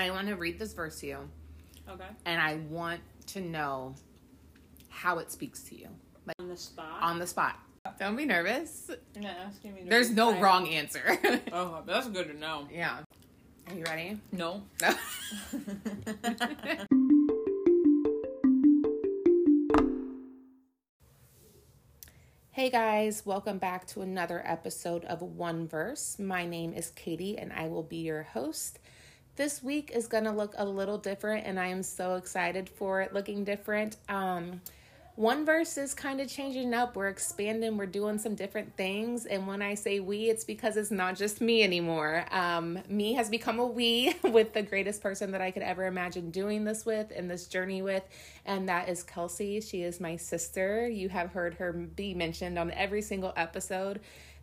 I want to read this verse to you, Okay. and I want to know how it speaks to you, like On the spot. on the spot. Don't be nervous. You're not asking me. To There's no wrong answer. Oh, that's good to know. yeah. Are you ready? No. Hey guys, welcome back to another episode of One Verse. My name is Katie and I will be your host. This week is going to look a little different and I am so excited for it looking different. Um one verse is kind of changing up. We're expanding, we're doing some different things. And when I say we, it's because it's not just me anymore. Um, me has become a we with the greatest person that I could ever imagine doing this with and this journey with. And that is Kelsey. She is my sister. You have heard her be mentioned on every single episode.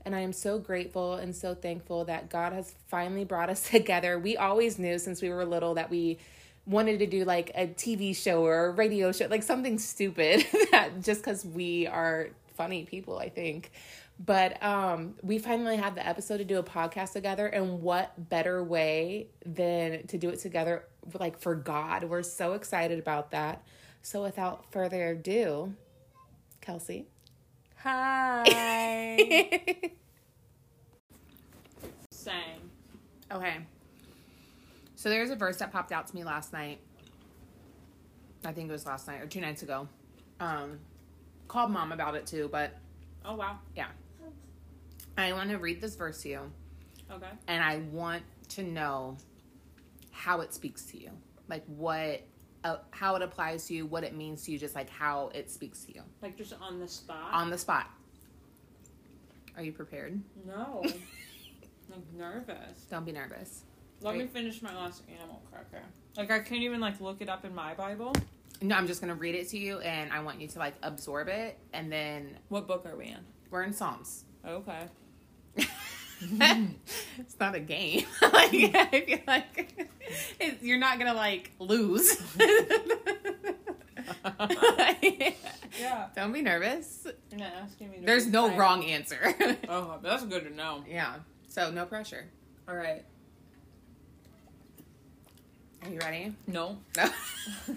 And I am so grateful and so thankful that God has finally brought us together. We always knew since we were little that we wanted to do like a TV show or a radio show, like something stupid that just because we are funny people, I think. But um, we finally had the episode to do a podcast together, and what better way than to do it together, like for God? We're so excited about that. So, without further ado, Kelsey. Hi. Same. Okay. So there's a verse that popped out to me last night. I think it was last night or two nights ago. Um, called mom about it too, but Oh wow. yeah. I want to read this verse to you, Okay. and I want to know how it speaks to you, like what, uh, how it applies to you, what it means to you, just like how it speaks to you Like just on the spot. on the spot. Are you prepared? no. I'm nervous. Don't be nervous. Let me finish my last animal cracker. Like I can't even like look it up in my Bible. No, I'm just gonna read it to you, and I want you to like absorb it, and then What book are we in? we're in Psalms. Okay. it's not a game. like I feel like you're not gonna like lose. Yeah. Don't be nervous. You're not asking me to There's no wrong answer. Oh, that's good to know. yeah. So no pressure. All right. Are you ready? No. No.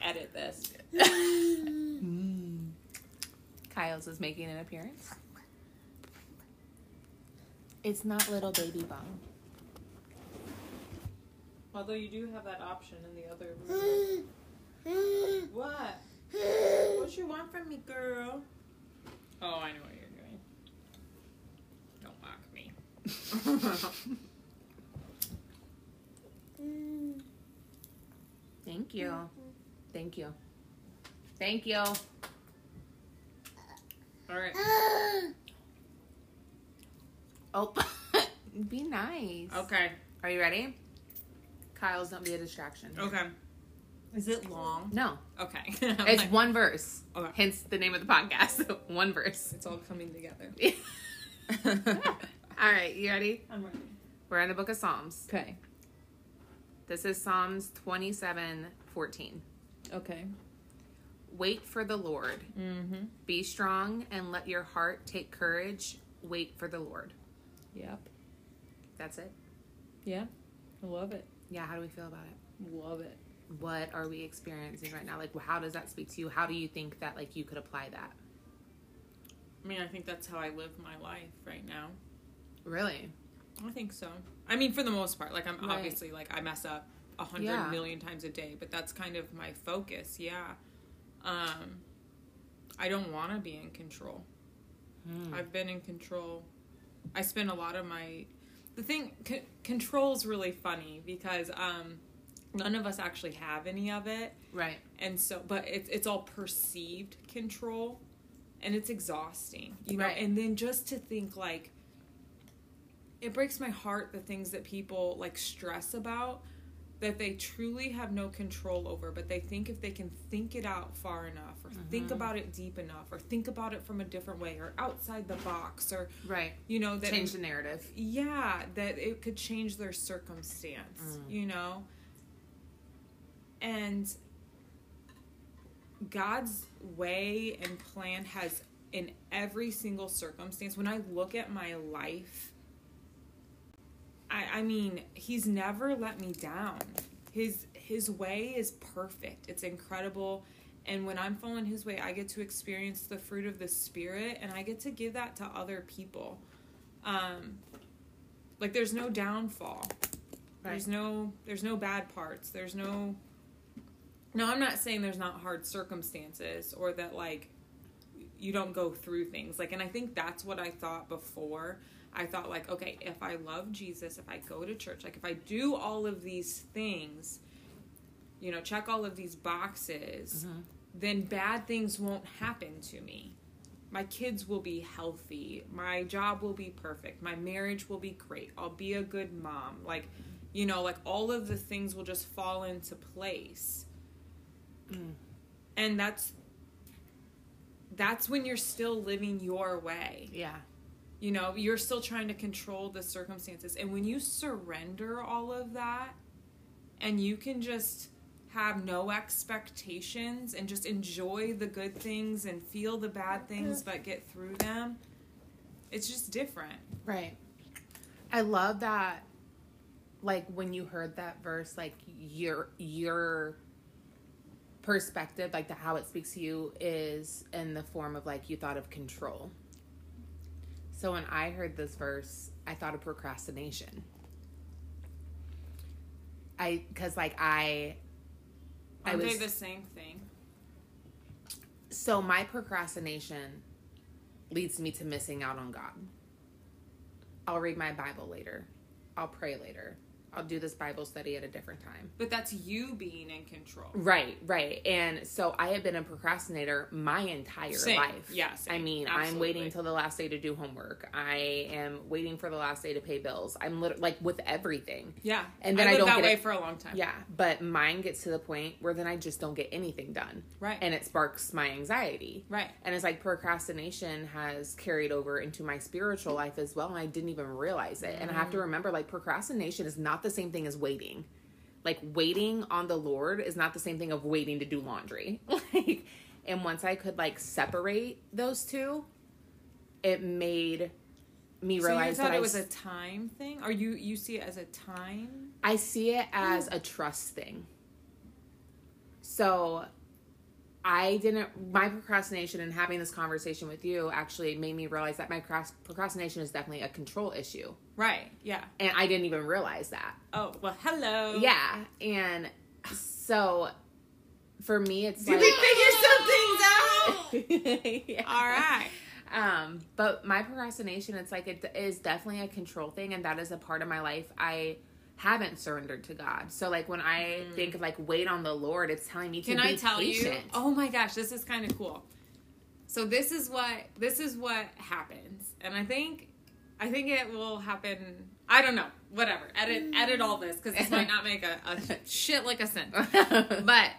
Edit this. Kyle's is making an appearance. It's not little baby bum. Although you do have that option in the other room. what? What you want from me, girl? Oh, I know what you're doing. Don't mock me. Thank you. Thank you. Thank you. All right. Oh, be nice. Okay. Are you ready? Kyle's don't be a distraction. Okay. Is it long? No, Okay. it's one verse. Okay. Hence the name of the podcast. one verse. It's all coming together. All right, you ready? I'm ready. We're in the book of Psalms. Okay. This is Psalms 27 14. Okay. Wait for the Lord. Mm-hmm. Be strong and let your heart take courage. Wait for the Lord. Yep. That's it. Yeah. I love it. Yeah, how do we feel about it? Love it. What are we experiencing right now? Like, how does that speak to you? How do you think that, like, you could apply that? I mean, I think that's how I live my life right now. Really? I think so. I mean, for the most part, like I'm Right. obviously like I mess up a hundred Yeah. million times a day, but that's kind of my focus. Yeah. Um, I don't want to be in control. Hmm. I've been in control. I spend a lot of my. The thing, c- control is really funny because um, none of us actually have any of it, Right. and so, but it's it's all perceived control, and it's exhausting, you know. Right. And then just to think like, it breaks my heart the things that people like stress about that they truly have no control over, but they think if they can think it out far enough, or think Mm-hmm. about it deep enough, or think about it from a different way, or outside the box, or Right. you know that Change the narrative. yeah that it could change their circumstance Mm. you know and god's way and plan has in every single circumstance when i look at my life I, mean, he's never let me down. His his way is perfect. It's incredible. And when I'm following his way, I get to experience the fruit of the spirit and I get to give that to other people. Um like there's no downfall. There's no there's no bad parts. There's no No, I'm not saying there's not hard circumstances or that like you don't go through things. Like and I think that's what I thought before. I thought like, okay, if I love Jesus, if I go to church, like if I do all of these things, you know, check all of these boxes, Mm-hmm. then bad things won't happen to me. My kids will be healthy. My job will be perfect. My marriage will be great. I'll be a good mom. Like, you know, like all of the things will just fall into place. Mm. And that's that's when you're still living your way. Yeah. You know, you're still trying to control the circumstances. And when you surrender all of that and you can just have no expectations and just enjoy the good things and feel the bad things mm-hmm. but get through them, it's just different. Right. I love that like when you heard that verse like your your perspective like the how it speaks to you is in the form of like you thought of control. So when I heard this verse, I thought of procrastination. I cuz like I I Aren't was they the same thing? so my procrastination leads me to missing out on God. I'll read my Bible later. I'll pray later. I'll do this Bible study at a different time. But that's you being in control. Right, right. And so I have been a procrastinator my entire Same. life. Yeah. I mean, I'm waiting until the last day to do homework. I am waiting for the last day to pay bills. I'm literally like with everything. Yeah. And then I lived don't that get way it. for a long time. Yeah, but mine gets to the point where then I just don't get anything done. Right. And it sparks my anxiety. Right. And it's like procrastination has carried over into my spiritual life as well. And I didn't even realize it. And I have Mm. to remember like procrastination is not the same thing as waiting. Like waiting on the Lord is not the same thing of waiting to do laundry. like and once I could like separate those two, it made me So you realize thought that I it was a time thing? Or you you see it as a time? I see it as a trust thing. So I didn't, my procrastination and having this conversation with you actually made me realize that my procrastination is definitely a control issue. Right. Yeah. And I didn't even realize that. Oh, well, hello. Yeah. And so for me, it's Did like. we figure some things out? yeah. All right. Um, but my procrastination, it's like it is definitely a control thing, and that is a part of my life. I haven't surrendered to God. So like when I think of like wait on the Lord, it's telling me to Mm. Can I tell patient. you? Oh my gosh, this is kind of cool. So this is what this is what happens, and I think I think it will happen. I don't know. Whatever. Edit edit all this because this might not make a, a shit like a sense. But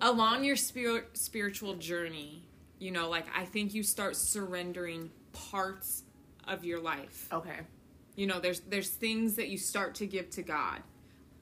along your spirit spiritual journey, you know, like I think you start surrendering parts of your life. okay. You know, there's there's things that you start to give to God.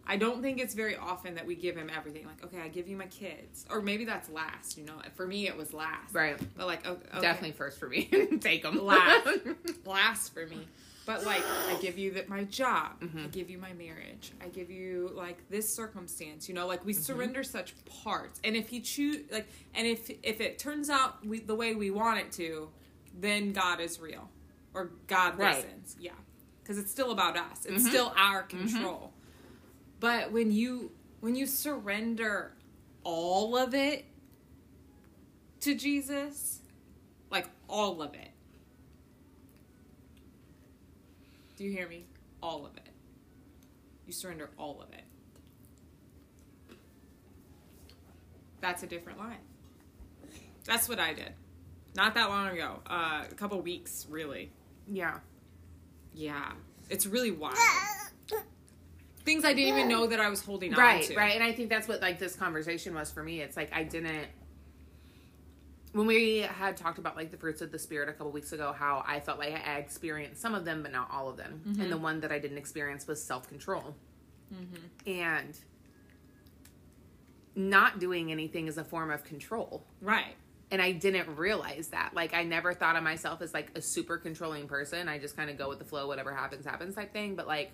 I don't think it's very often that we give him everything. Like, okay, I give you my kids, or maybe that's last. You know, for me it was last. Right. But like, okay, Definitely first for me. Take them. last, last for me. But like, I give you that my job. Mm-hmm. I give you my marriage. I give you like this circumstance. You know, like we Mm-hmm. surrender such parts. And if he choose, like, and if if it turns out we, the way we want it to, then God is real, or God Right. listens. Yeah, because it's still about us. It's Mhm. still our control. But when you when you surrender all of it to Jesus, like all of it. Do you hear me? All of it. You surrender all of it. That's a different life. That's what I did. Not that long ago. Uh, a couple weeks, really. yeah. Yeah. It's really wild. Things I didn't even know that I was holding on Right, to. right. And I think that's what like this conversation was for me. It's like I didn't when we had talked about like the fruits of the spirit a couple weeks ago, how I felt like I experienced some of them, but not all of them. Mm-hmm. And the one that I didn't experience was self control. Mm-hmm. And not doing anything is a form of control. Right. And I didn't realize that. Like I never thought of myself as like a super controlling person. I just kind of go with the flow, whatever happens, happens type thing. But like,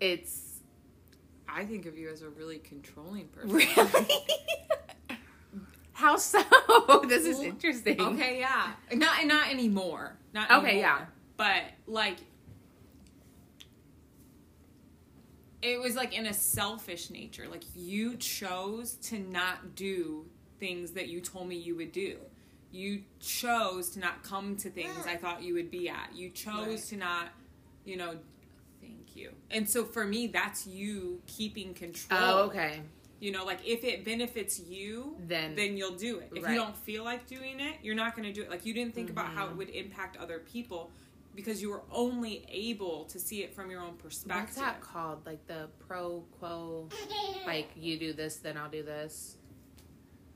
it's I think of you as a really controlling person. really how so. this is interesting. Okay, yeah. Not not anymore. Not Okay, yeah. But like it was like in a selfish nature. Like you chose to not do things that you told me you would do. You chose to not come to things I thought you would be at. You chose Right. to not, you know, thank you. And so for me that's you keeping control. Oh, okay. You know, like if it benefits you, Then- then you'll do it. If Right. you don't feel like doing it, you're not going to do it. Like you didn't think about Mm-hmm. how it would impact other people because you were only able to see it from your own perspective. What's that called? Like the pro quo. Like you do this, then I'll do this.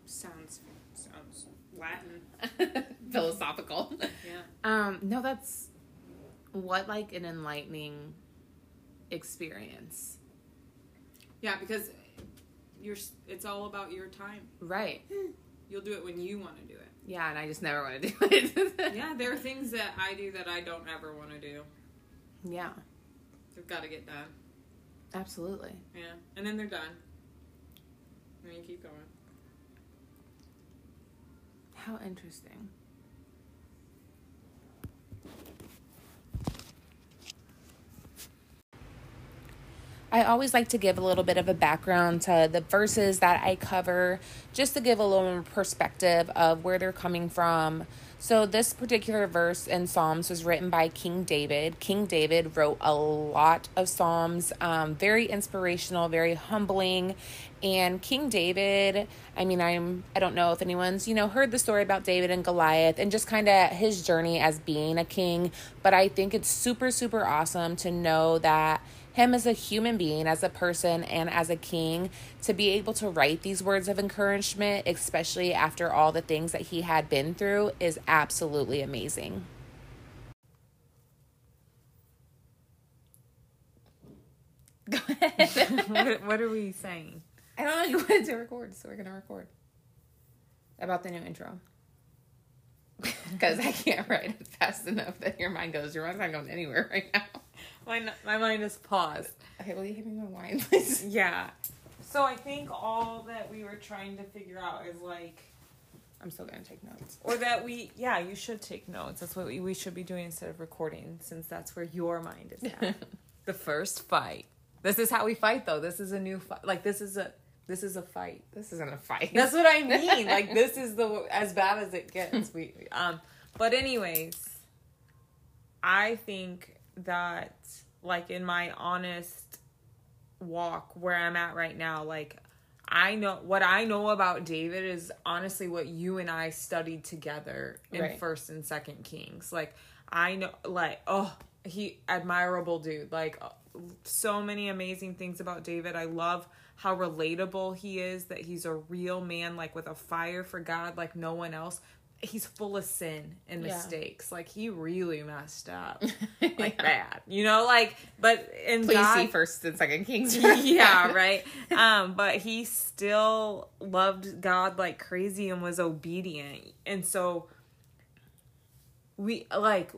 Sounds sounds Latin. Philosophical. Yeah. Um, no, that's what like an enlightening experience. Yeah, because you're it's all about your time. Right. You'll do it when you want to do it. Yeah, and I just never want to do it. Yeah, there are things that I do that I don't ever want to do. Yeah, They've got to get done. absolutely. Yeah. And then they're done. And then you keep going. How interesting. I always like to give a little bit of a background to the verses that I cover, just to give a little perspective of where they're coming from. So, this particular verse in Psalms was written by King David. King David wrote a lot of Psalms, um, very inspirational, very humbling. And King David, I mean, I'm I don't know if anyone's you know heard the story about David and Goliath and just kind of his journey as being a king. But I think it's super super awesome to know that him as a human being, as a person, and as a king to be able to write these words of encouragement, especially after all the things that he had been through, is absolutely amazing. Go ahead. what, what are we saying? I don't know. You wanted to record, so we're gonna record about the new intro. Because I can't write it fast enough that your mind goes. Your mind's not going anywhere right now. My, my mind is paused. Okay, will you give me my wine, please? Yeah. So I think all that we were trying to figure out is like, I'm still gonna take notes. or that we, yeah, you should take notes. That's what we, we should be doing instead of recording, since that's where your mind is at. the first fight. This is how we fight, though. This is a new fight. Like this is a this is a fight. This isn't a fight. That's what I mean. like this is the as bad as it gets. We um but anyways, I think that like in my honest walk where I'm at right now, like I know what I know about David is honestly what you and I studied together in Right. first and second Kings. Like I know like oh he admirable dude. Like so many amazing things about David. I love how relatable he is that he's a real man like with a fire for God like no one else. He's full of sin and Yeah. mistakes. Like he really messed up. Like bad. You know like but in Please God, see first and second Kings. yeah, right. Um, but he still loved God like crazy and was obedient. And so we like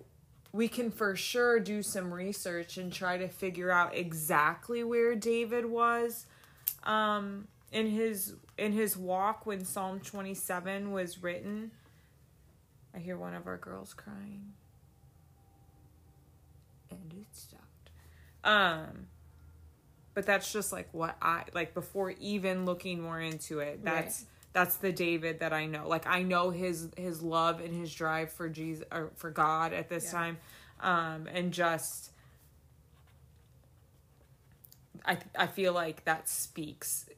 we can for sure do some research and try to figure out exactly where David was um in his in his walk when Psalm 27 was written. I hear one of our girls crying. And it stopped. Um but that's just like what I like before even looking more into it. That's that's the David that I know. Like I know his his love and his drive for Jesus or for God at this Yeah. time, um, and just I I feel like that speaks.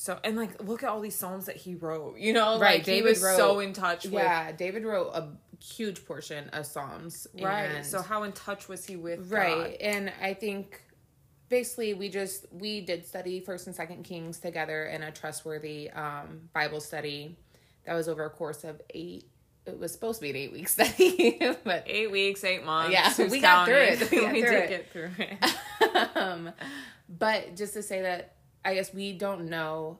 So and like look at all these psalms that he wrote. You know, Right, Like, David he was wrote- so in touch with Yeah, David wrote a huge portion of Psalms. right. and- So how in touch was he with right, God? and I think basically we just we did study First and Second Kings together in a trustworthy um, Bible study that was over a course of eight. It was supposed to be an eight week study, but Eight weeks, eight months. Yeah, who's we got through it. We got we through did it. get through it. um, but just to say that I guess we don't know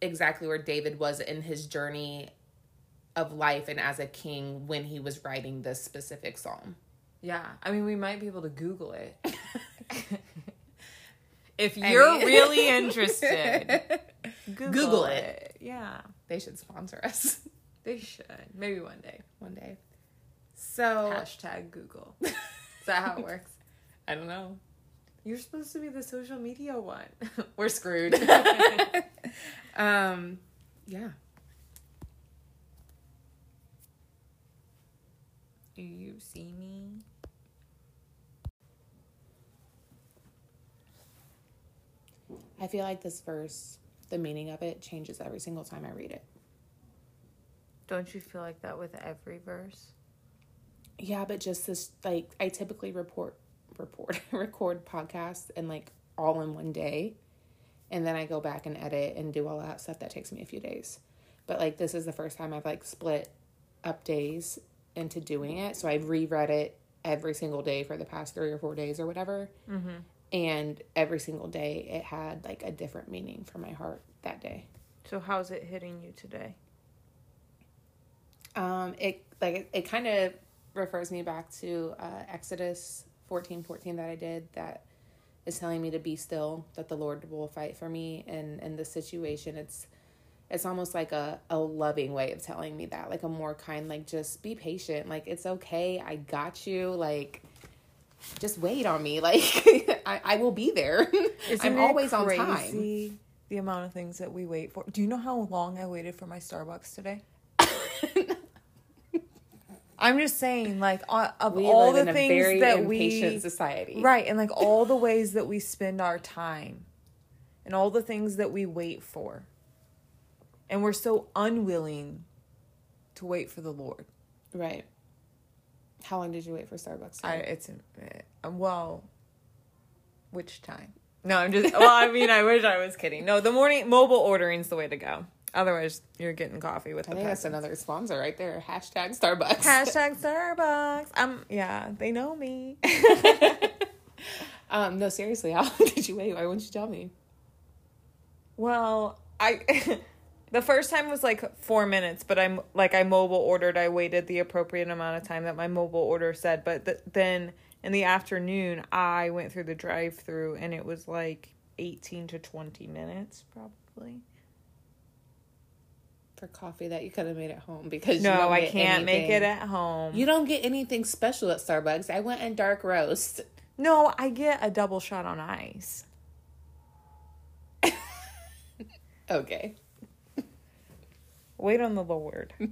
exactly where David was in his journey of life and as a king when he was writing this specific psalm. Yeah, I mean, we might be able to Google it. if you're mean- really interested, Google, Google it. it. Yeah, They should sponsor us they should. Maybe one day. one day. So Hashtag Google. Is that how it works? I don't know. You're supposed to be the social media one. We're screwed. Um, yeah. Do you see me? I feel like this verse, the meaning of it changes every single time I read it. Don't you feel like that with every verse? Yeah, but just this like I typically report report record podcasts and like all in one day. And then I go back and edit and do all that stuff that takes me a few days. But like this is the first time I've like split up days into doing it. So I've reread it every single day for the past three or four days or whatever. Mm-hmm. And every single day it had like a different meaning for my heart that day. So how's it hitting you today? Um, it like it, it kind of refers me back to uh, Exodus fourteen fourteen that I did that is telling me to be still that the Lord will fight for me. And in this situation it's it's almost like a, a loving way of telling me that like a more kind like just be patient. Like it's okay. I got you. Like just wait on me. Like I, I will be there. I'm always on time. The amount of things that we wait for. Do you know how long I waited for my Starbucks today? I'm just saying, like, uh, of we all the in a things very that we society right, and like all the ways that we spend our time, and all the things that we wait for, and we're so unwilling to wait for the Lord. right how long did you wait for Starbucks I it's uh, well, which time? No, I'm just. Well, I mean, I wish I was kidding. No, the morning mobile ordering's the way to go. Otherwise, you're getting coffee with I the think that's another sponsor right there. Hashtag Starbucks. Hashtag Starbucks. Um, yeah, they know me. um, no, seriously, how long did you wait? Why wouldn't you tell me? Well, I the first time was like four minutes, but I'm like I mobile ordered. I waited the appropriate amount of time that my mobile order said, but th- then in the afternoon I went through the drive-through and it was like eighteen to twenty minutes probably. For coffee that you could have made at home because No, I can't make it at home. You don't get anything special at Starbucks. I went and dark roast. no, I get a double shot on ice. Okay. Wait on the Lord.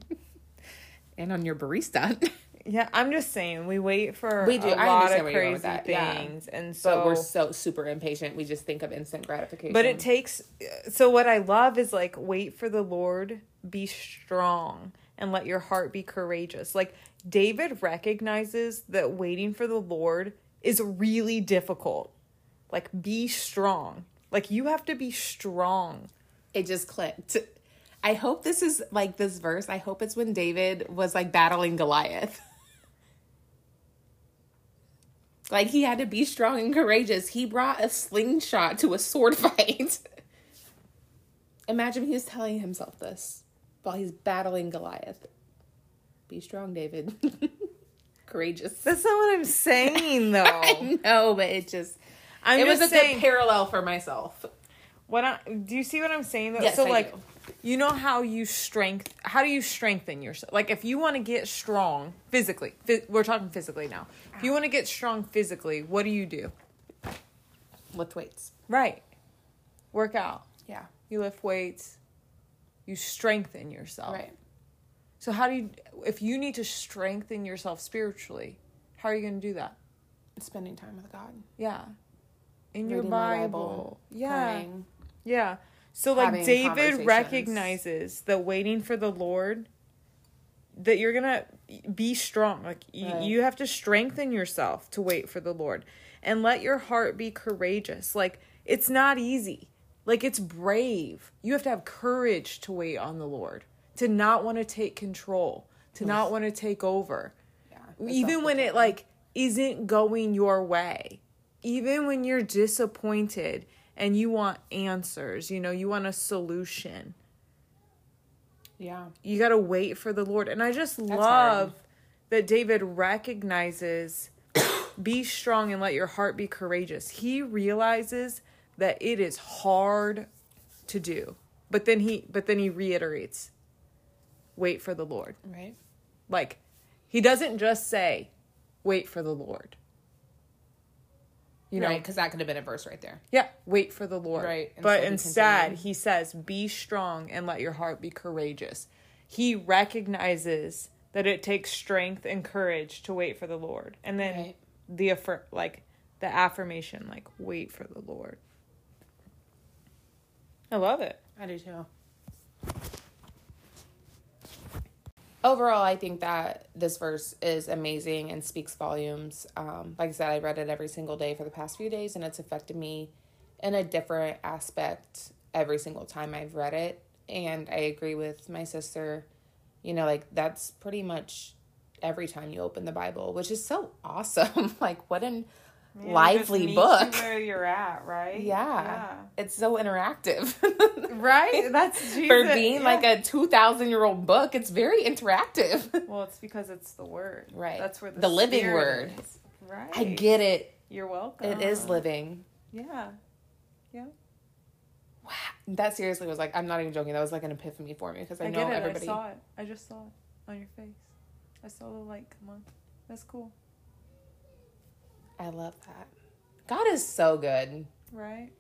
And on your barista. Yeah, I'm just saying we wait for We do. a I lot of where you're going crazy that, yeah. things, and so but we're so super impatient. We just think of instant gratification. But it takes. So what I love is like wait for the Lord, be strong, and let your heart be courageous. Like David recognizes that waiting for the Lord is really difficult. Like be strong. Like you have to be strong. it just clicked. I hope this is like this verse. I hope it's when David was like battling Goliath. like he had to be strong and courageous. He brought a slingshot to a sword fight. Imagine he was telling himself this while he's battling Goliath. Be strong, David. courageous. That's not what I'm saying though. I know, but it just I'm it was a saying good parallel for myself. what I, do you see what I'm saying though? Yes, so I like do. You know how you strength how do you strengthen yourself? Like if you want to get strong physically, phys- we're talking physically now. If you want to get strong physically, what do you do? Lift weights. Right. Work out. Yeah. You lift weights. You strengthen yourself. Right. So how do you if you need to strengthen yourself spiritually, how are you going to do that? Spending time with God. Yeah. In your Reading my Bible. Yeah. praying. Yeah. So like David recognizes that waiting for the Lord that you're going to be strong. Like y- Right. you have to strengthen yourself to wait for the Lord and let your heart be courageous. Like it's not easy. Like it's brave. You have to have courage to wait on the Lord, to not want to take control, to not want to take over. Yeah. Even when it like isn't going your way. Even when you're disappointed and you want answers, you know, you want a solution. Yeah. You got to wait for the Lord. And I just hard. love that David recognizes be strong and let your heart be courageous. He realizes that it is hard to do. But then he but then he reiterates wait for the Lord. Right. Like he doesn't just say wait for the Lord. You know, because that could have been a verse right there. Yeah, wait for the Lord. Right, But instead he says, be strong and let your heart be courageous. He recognizes that it takes strength and courage to wait for the Lord. And then Right. the affir- like the affirmation like wait for the Lord. I love it. I do too. Overall, I think that this verse is amazing and speaks volumes. Um, like I said, I read it every single day for the past few days, and it's affected me in a different aspect every single time I've read it. And I agree with my sister. You know, like that's pretty much every time you open the Bible, which is so awesome. like, what an lively book. where you're at, right? Yeah. It's so interactive. Right? That's Jesus. For being yeah. like a 2,000 year old book, it's very interactive. Well, it's because it's the word. Right. That's where the, The living word. is. Right. I get it. You're welcome. It is living. Yeah. Yeah. Wow. That seriously was like, I'm not even joking. That was like an epiphany for me because I, I, know get it. everybody. I saw it. I just saw it on your face. I saw the light come on. That's cool. I love that. God is so good. Right?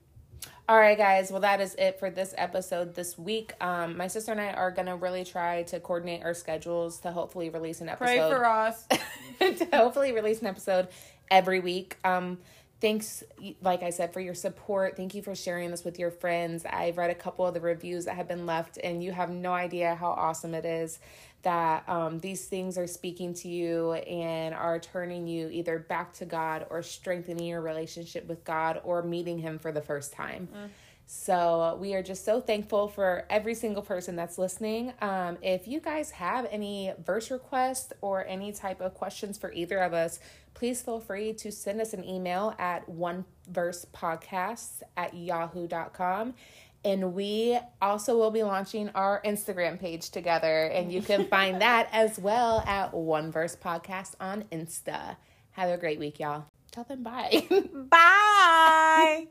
All right, guys. Well, that is it for this episode this week. Um, my sister and I are gonna really try to coordinate our schedules to hopefully release an episode. Pray for us. to hopefully release an episode every week. Um, thanks, like I said, for your support. Thank you for sharing this with your friends. I've read a couple of the reviews that have been left, and you have no idea how awesome it is that um, these things are speaking to you and are turning you either back to God or strengthening your relationship with God or meeting Him for the first time. So we are just so thankful for every single person that's listening. Um, if you guys have any verse requests or any type of questions for either of us, please feel free to send us an email at oneversepodcasts verse podcasts at yahoo.com. And we also will be launching our Instagram page together. And you can find that as well at One Verse Podcast on Insta. Have a great week, y'all. Tell them bye. Bye.